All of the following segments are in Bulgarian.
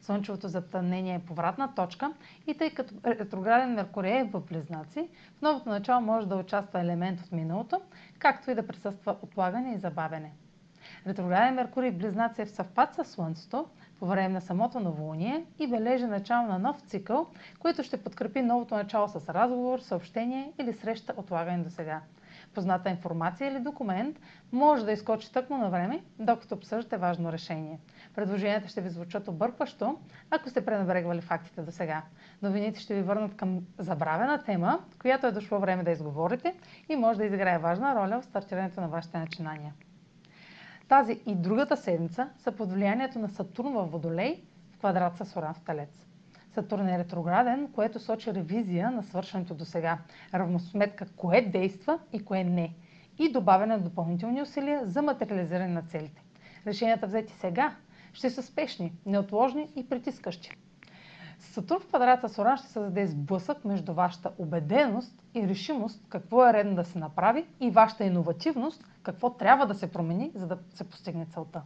Слънчевото затъмнение е повратна точка и тъй като ретрограден Меркурий е в Близнаци, в новото начало може да участва елемент от миналото, както и да присъства отлагане и забавене. Ретрограден Меркурий в Близнаци е в съвпад с Слънцето по време на самото новолуние и бележи начало на нов цикъл, който ще подкрепи новото начало с разговор, съобщение или среща отлагане до сега позната информация или документ може да изкочи тъкмо на време, докато обсъждате важно решение. Предложенията ще ви звучат объркващо, ако сте пренебрегвали фактите до сега. Новините ще ви върнат към забравена тема, която е дошло време да изговорите и може да изиграе важна роля в стартирането на вашите начинания. Тази и другата седмица са под влиянието на Сатурн в Водолей в квадрат с Оран в Талец. Сатурн е ретрограден, което сочи ревизия на свършеното до сега, равносметка кое действа и кое не и добавяне на допълнителни усилия за материализиране на целите. Решенията взети сега ще са спешни, неотложни и притискащи. Сатурн в квадрата с Оран ще създаде сблъсък между вашата убеденост и решимост какво е редно да се направи и вашата иновативност какво трябва да се промени, за да се постигне целта.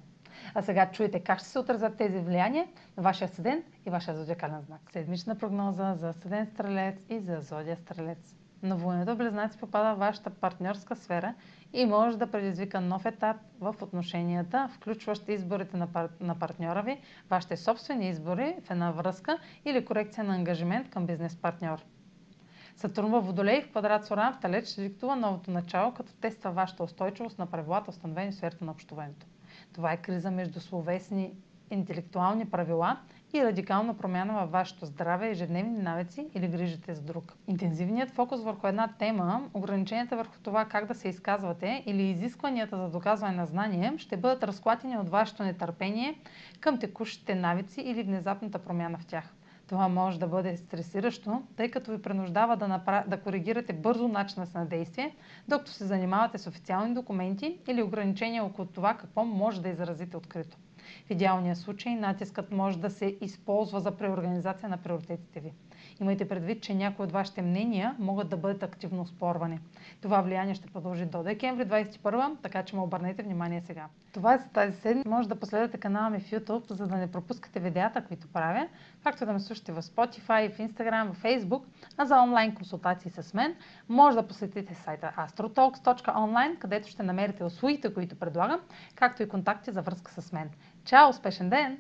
А сега чуете как ще се отразят тези влияния на вашия седент и вашия зодиакален знак. Седмична прогноза за седент стрелец и за зодия стрелец. Новолунието Близнаци попада в вашата партньорска сфера и може да предизвика нов етап в отношенията, включващ изборите на, пар... на партньора ви, вашите собствени избори в една връзка или корекция на ангажимент към бизнес партньор. Сатурн във Водолей в квадрат с Оран в Талец ще диктува новото начало, като тества вашата устойчивост на правилата, установени в сферата на общуването. Това е криза между словесни интелектуални правила и радикална промяна във вашето здраве, ежедневни навици или грижите за друг. Интензивният фокус върху една тема, ограниченията върху това как да се изказвате или изискванията за доказване на знание ще бъдат разклатени от вашето нетърпение към текущите навици или внезапната промяна в тях. Това може да бъде стресиращо, тъй като ви принуждава да, направ... да коригирате бързо начина си на действие, докато се занимавате с официални документи или ограничения около това какво може да изразите открито. В идеалния случай натискът може да се използва за преорганизация на приоритетите ви. Имайте предвид, че някои от вашите мнения могат да бъдат активно спорвани. Това влияние ще продължи до декември 2021, така че му обърнете внимание сега. Това е за тази седмица. Може да последвате канала ми в YouTube, за да не пропускате видеята, които правя, както да ме слушате в Spotify, в Instagram, в Facebook, а за онлайн консултации с мен може да посетите сайта astrotalks.online, където ще намерите услугите, които предлагам, както и контакти за връзка с мен. Ciao, special then!